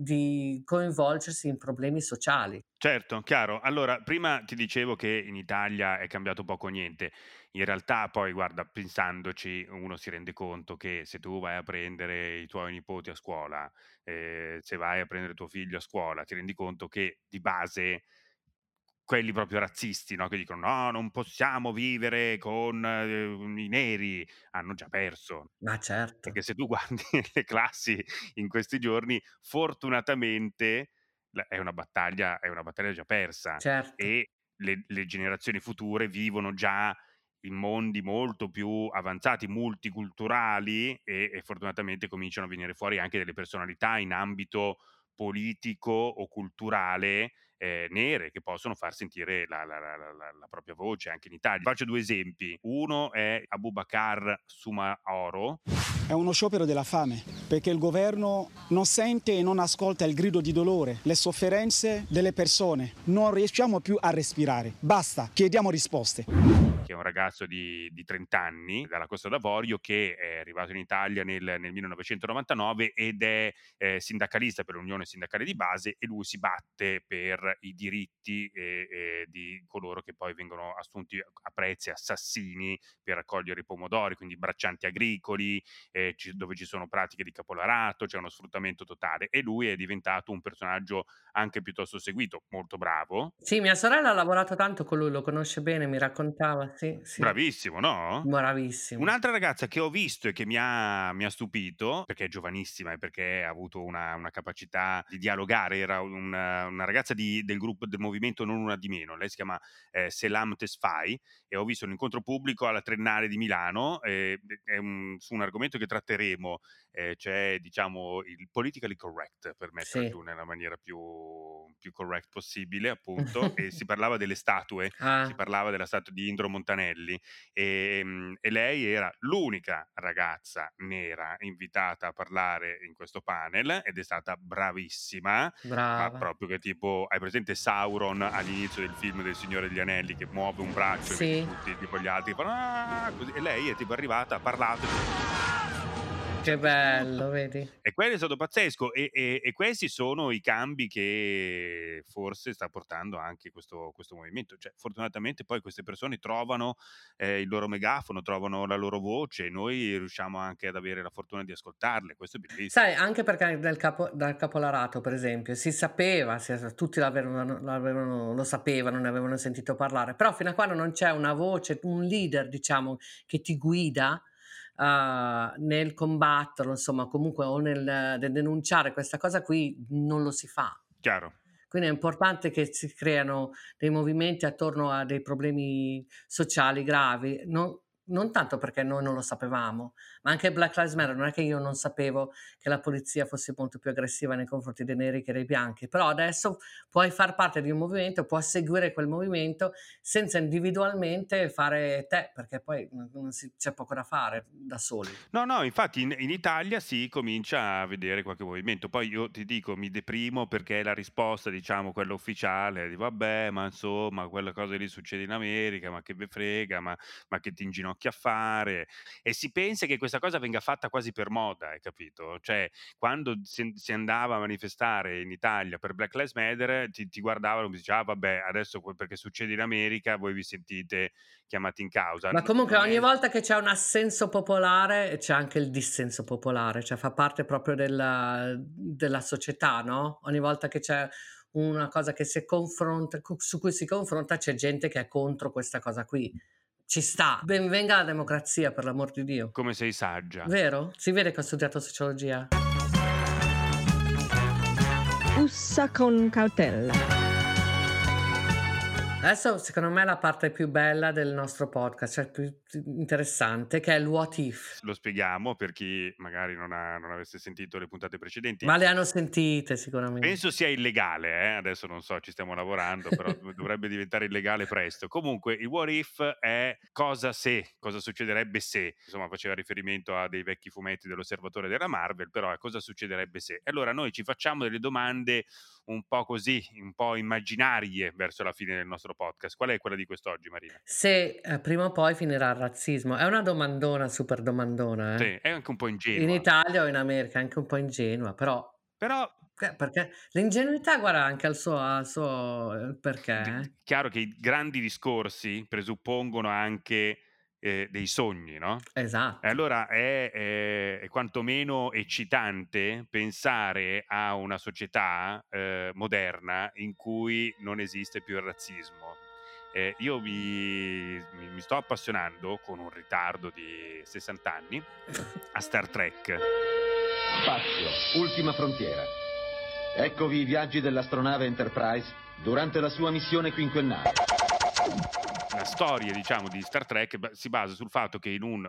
di coinvolgersi in problemi sociali. Certo, chiaro. Allora, prima ti dicevo che in Italia è cambiato poco niente. In realtà, poi, guarda, pensandoci, uno si rende conto che se tu vai a prendere i tuoi nipoti a scuola, eh, se vai a prendere tuo figlio a scuola, ti rendi conto che di base quelli proprio razzisti, no? che dicono no, non possiamo vivere con eh, i neri, hanno già perso. Ma certo. Perché se tu guardi le classi in questi giorni, fortunatamente è una battaglia, è una battaglia già persa Certo. e le, le generazioni future vivono già in mondi molto più avanzati, multiculturali e, e fortunatamente cominciano a venire fuori anche delle personalità in ambito politico o culturale eh, nere che possono far sentire la, la- la- la- propria voce anche in Italia. Faccio due esempi. Uno è Abubakar Sumaoro, È uno sciopero della fame, perché il governo non sente e non ascolta il grido di dolore, le sofferenze delle persone. Non riusciamo più a respirare. Basta, chiediamo risposte. che è un ragazzo di, di 30 anni dalla Costa d'Avorio che è arrivato in Italia nel, nel 1999 ed è eh, sindacalista per l'Unione Sindacale di Base e lui si batte per i diritti eh, eh, di coloro che poi vengono assunti a prezzi assassini per raccogliere i pomodori, quindi braccianti agricoli, eh, ci- dove ci sono pratiche di capolarato, c'è uno sfruttamento totale. E lui è diventato un personaggio anche piuttosto seguito, molto bravo, Sì, mia sorella ha lavorato tanto con lui, lo conosce bene, mi raccontava, sì, sì. bravissimo, no? Bravissimo. Un'altra ragazza che ho visto e che mi ha, mi ha stupito, perché è giovanissima e perché ha avuto una, una capacità di dialogare, era una, una ragazza di- del gruppo del movimento Non Una di Meno, lei si chiama eh, Selam Tesfai e ho visto un incontro pubblico alla Triennale di Milano, eh, è un- su un argomento che tratteremo, eh, cioè diciamo il politically correct, per metterlo Sì. giù nella maniera più, più correct possibile appunto, e si parlava delle statue, Ah. si parlava della statua di Indro Montanelli e, mm, e lei era l'unica ragazza nera invitata a parlare in questo panel ed è stata bravissima, Brava. ma proprio che tipo, hai presente Sauron all'inizio del film del Signore degli Anelli che muove un braccio Sì. e tutti tipo gli altri "Ah", così, e lei è tipo arrivata, ha parlato Che bello, vedi? e quello è stato pazzesco e, e- e questi sono i cambi che forse sta portando anche questo, questo movimento. Cioè, fortunatamente poi queste persone trovano eh, il loro megafono, trovano la loro voce e noi riusciamo anche ad avere la fortuna di ascoltarle. Questo è bellissimo. Sai, anche perché dal, capo- dal capolarato, per esempio, si sapeva, si- tutti l'avevano, l'avevano- lo sapevano, ne avevano sentito parlare, però fino a quando non c'è una voce, un leader, diciamo, che ti guida eh, nel combatterlo, insomma, comunque, o nel, nel denunciare questa cosa qui, non lo si fa. Chiaro. Quindi è importante che si creano dei movimenti attorno a dei problemi sociali gravi. Non, non tanto perché noi non lo sapevamo, ma anche Black Lives Matter, non è che io non sapevo che la polizia fosse molto più aggressiva nei confronti dei neri che dei bianchi, però adesso puoi far parte di un movimento, puoi seguire quel movimento senza individualmente fare te, perché poi si, c'è poco da fare da soli. No, no, infatti in, in, Italia si comincia a vedere qualche movimento, poi io ti dico, mi deprimo perché la risposta, diciamo, quella ufficiale, di vabbè, ma insomma, quella cosa lì succede in America, ma che ve frega, ma, ma che ti inginocchia a fare, e si pensa che questa cosa venga fatta quasi per moda, hai capito? Cioè, quando si, si andava a manifestare in Italia per Black Lives Matter, ti, ti guardavano e dicevano, ah vabbè, adesso perché succede in America, voi vi sentite chiamati in causa. Ma comunque ogni è... volta che c'è un assenso popolare c'è anche il dissenso popolare, cioè fa parte proprio della, della società, no? Ogni volta che c'è una cosa che si confronta, su cui si confronta c'è gente che è contro questa cosa qui. Ci sta. Benvenga la democrazia, per l'amor di Dio. Come sei saggia. Vero? Si vede che ho studiato sociologia. Ussa con cautela. Adesso secondo me è la parte più bella del nostro podcast, cioè più interessante, che è il what if. Lo spieghiamo per chi magari non, ha, non avesse sentito le puntate precedenti. Ma le hanno sentite sicuramente. Penso sia illegale, eh? adesso non so, ci stiamo lavorando, però dovrebbe diventare illegale presto. Comunque il what if è cosa se, cosa succederebbe se. Insomma faceva riferimento a dei vecchi fumetti dell'osservatore della Marvel, però è cosa succederebbe se. Allora noi ci facciamo delle domande un po' così, un po' immaginarie verso la fine del nostro podcast. Qual è quella di quest'oggi, Marina? Se eh, prima o poi finirà il razzismo. È una domandona, super domandona. Eh? Sì, è anche un po' ingenua. In Italia o in America, è anche un po' ingenua, però... Però perché l'ingenuità, guarda, anche al suo, al suo perché. È chiaro che i grandi discorsi presuppongono anche eh, dei sogni, no? Esatto. E allora è, è, è, quantomeno eccitante pensare a una società eh, moderna in cui non esiste più il razzismo. Eh, io mi, mi, mi, sto appassionando con un ritardo di 60 anni a Star Trek. Spazio, ultima frontiera. Eccovi i viaggi dell'astronave Enterprise durante la sua missione quinquennale storia, diciamo, di Star Trek si basa sul fatto che in un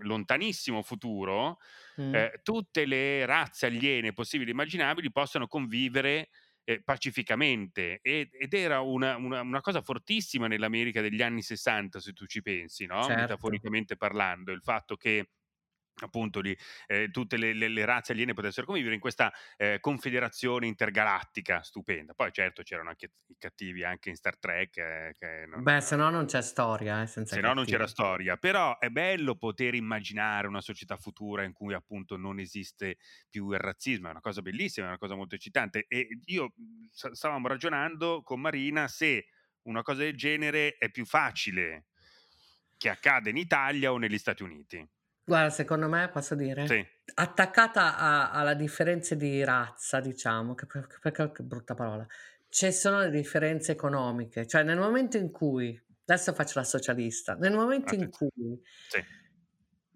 lontanissimo futuro mm. eh, tutte le razze aliene possibili e immaginabili possano convivere eh, pacificamente ed, ed era una, una, una, cosa fortissima nell'America degli anni 60 se tu ci pensi, no? certo. metaforicamente parlando, il fatto che appunto di eh, tutte le, le, le, razze aliene potessero convivere in questa eh, confederazione intergalattica stupenda. Poi certo c'erano anche i cattivi anche in Star Trek. Eh, non, Beh, se no non c'è storia. Eh, se no non c'era storia. Però è bello poter immaginare una società futura in cui appunto non esiste più il razzismo. È una cosa bellissima, è una cosa molto eccitante. E io stavamo ragionando con Marina se una cosa del genere è più facile che accade in Italia o negli Stati Uniti. Guarda, secondo me posso dire, Sì. attaccata a- alla differenza di razza, diciamo, che, che- che- che brutta parola, ci sono le differenze economiche, cioè nel momento in cui, adesso faccio la socialista, nel momento in cui Sì.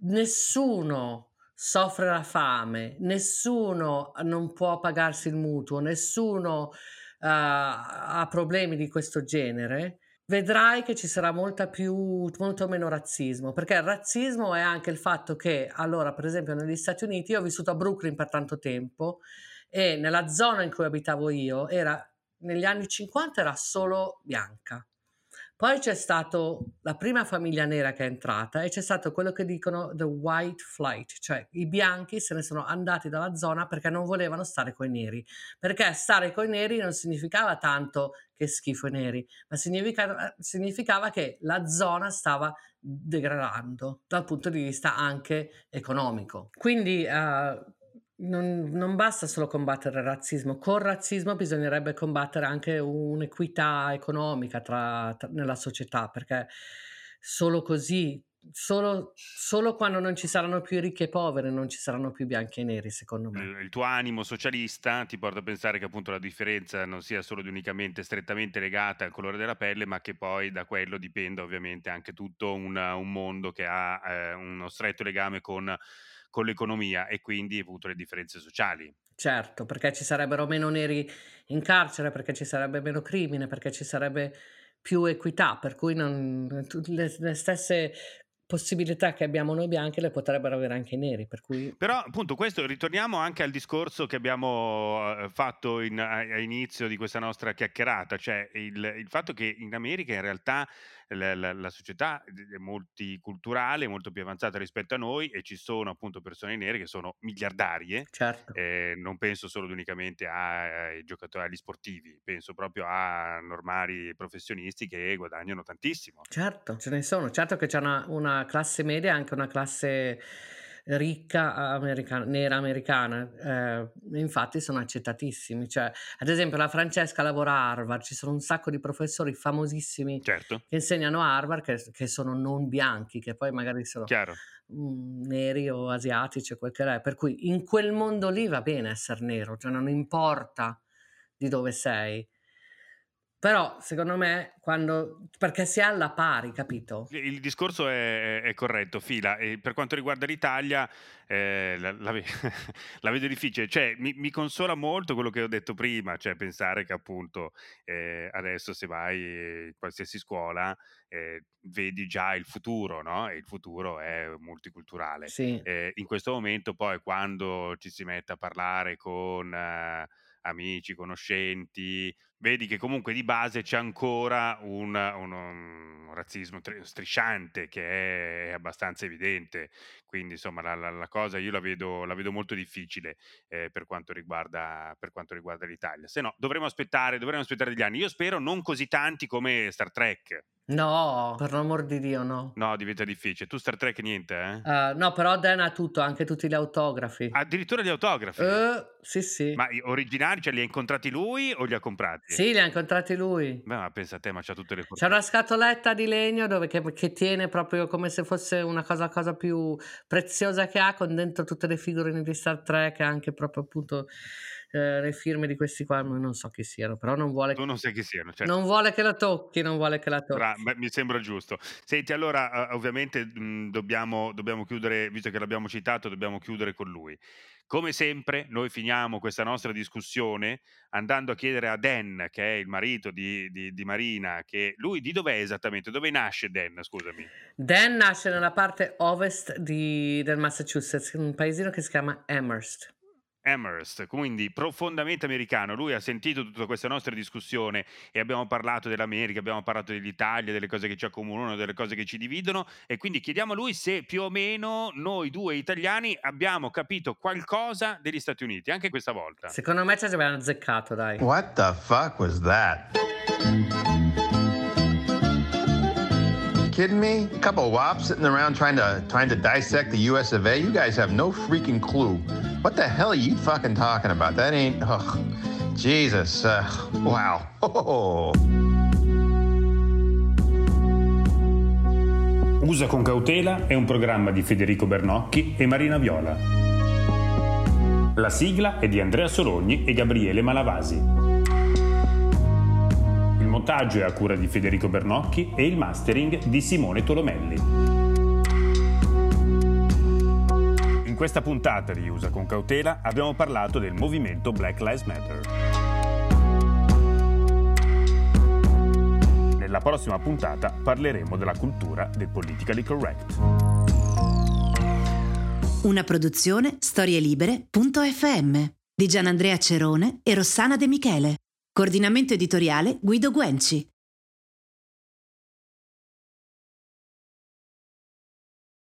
nessuno soffre la fame, nessuno non può pagarsi il mutuo, nessuno eh, ha problemi di questo genere, vedrai che ci sarà molta più, molto meno razzismo, perché il razzismo è anche il fatto che, allora, per esempio, negli Stati Uniti, io ho vissuto a Brooklyn per tanto tempo e nella zona in cui abitavo io era negli anni 50 era solo bianca. Poi c'è stata la prima famiglia nera che è entrata e c'è stato quello che dicono the white flight, cioè i bianchi se ne sono andati dalla zona perché non volevano stare con i neri, perché stare con i neri non significava tanto che schifo i neri, ma significava, significava che la zona stava degradando dal punto di vista anche economico. Quindi uh, non, non, basta solo combattere il razzismo, con il razzismo bisognerebbe combattere anche un'equità economica tra, tra, nella società, perché solo così, solo, solo, quando non ci saranno più ricchi e poveri, non ci saranno più bianchi e neri, secondo me. Il, il tuo animo socialista ti porta a pensare che appunto la differenza non sia solo unicamente strettamente legata al colore della pelle, ma che poi da quello dipenda ovviamente anche tutto un, un mondo che ha eh, uno stretto legame con con l'economia e quindi avuto le differenze sociali. Certo, perché ci sarebbero meno neri in carcere, perché ci sarebbe meno crimine, perché ci sarebbe più equità, per cui non, le, le stesse possibilità che abbiamo noi bianchi le potrebbero avere anche i neri, per cui... Però appunto questo, ritorniamo anche al discorso che abbiamo eh, fatto in, a, a inizio di questa nostra chiacchierata, cioè il, il fatto che in America in realtà la, la, la, società è multiculturale, molto più avanzata rispetto a noi e ci sono appunto persone nere che sono miliardarie. Certo. Eh, non penso solo ed unicamente ai giocatori, agli sportivi, penso proprio a normali professionisti che guadagnano tantissimo. Certo, ce ne sono. Certo che c'è una, una classe media e anche una classe ricca americana, nera americana, eh, infatti sono accettatissimi. Cioè, ad esempio, la Francesca lavora a Harvard, ci sono un sacco di professori famosissimi certo. che insegnano a Harvard che, che, sono non bianchi, che poi magari sono mh, mm, neri o asiatici o quel che è. Per cui in quel mondo lì va bene essere nero, cioè non importa di dove sei. Però secondo me quando perché si è alla pari, capito? Il discorso è, è corretto, Fila. E per quanto riguarda l'Italia, eh, la, la, la, vedo difficile. Cioè, mi, mi, consola molto quello che ho detto prima, cioè pensare che appunto eh, adesso se vai in qualsiasi scuola eh, vedi già il futuro, no? E il futuro è multiculturale. Sì. Eh, in questo momento poi quando ci si mette a parlare con eh, amici, conoscenti, vedi che comunque di base c'è ancora un, un, un razzismo strisciante che è, abbastanza evidente. Quindi insomma la, la, la cosa io la vedo, la vedo molto difficile eh, per, quanto riguarda, per, quanto riguarda, l'Italia. Se no dovremo aspettare, dovremo aspettare degli anni. Io spero non così tanti come Star Trek. No, per l'amor di Dio, no. No, diventa difficile. Tu Star Trek niente, eh? Uh, no, però Dan ha tutto, anche tutti gli autografi. Addirittura gli autografi? Uh, sì, sì. Ma originali, cioè li ha incontrati lui o li ha comprati? Sì, li ha incontrati lui. Beh, ma pensa a te, ma c'ha tutte le cose. C'è una scatoletta di legno dove, che, che, tiene proprio come se fosse una cosa, cosa più preziosa che ha, con dentro tutte le figurine di Star Trek, anche proprio appunto eh, le firme di questi qua, non so chi siano, però non vuole... Tu non sai chi siano, certo. Non vuole che la tocchi, non vuole che la tocchi. Bra- beh, mi sembra giusto. Senti, allora, uh, ovviamente mh, dobbiamo, dobbiamo chiudere, visto che l'abbiamo citato, dobbiamo chiudere con lui. Come sempre, noi finiamo questa nostra discussione andando a chiedere a Dan, che è il marito di, di, di, Marina, che lui di dov'è esattamente? Dove nasce Dan? Scusami. Dan nasce nella parte ovest di, del Massachusetts, in un paesino che si chiama Amherst. Amherst, quindi profondamente americano. Lui ha sentito tutta questa nostra discussione e abbiamo parlato dell'America, abbiamo parlato dell'Italia, delle cose che ci accomunano, delle cose che ci dividono e quindi chiediamo a lui se più o meno noi due italiani abbiamo capito qualcosa degli Stati Uniti, anche questa volta. Secondo me ci abbiamo azzeccato, dai. What the fuck was that? kidding me? A couple of wops sitting around trying to trying to dissect the US of A. You guys have no freaking clue. What the hell are you fucking talking about? That ain't. Ugh. Jesus. Uh, wow. Oh. Usa con cautela è un programma di Federico Bernocchi e Marina Viola. La sigla è di Andrea Sologni e Gabriele Malavasi montaggio è a cura di Federico Bernocchi e il mastering di Simone Tolomelli. Questa puntata di Usa con cautela abbiamo parlato del movimento Black Lives Matter. Nella prossima puntata parleremo della cultura del politically correct. Una produzione storielibere.fm di Gianandrea Cerone e Rossana De Michele. Coordinamento editoriale Guido Guenci.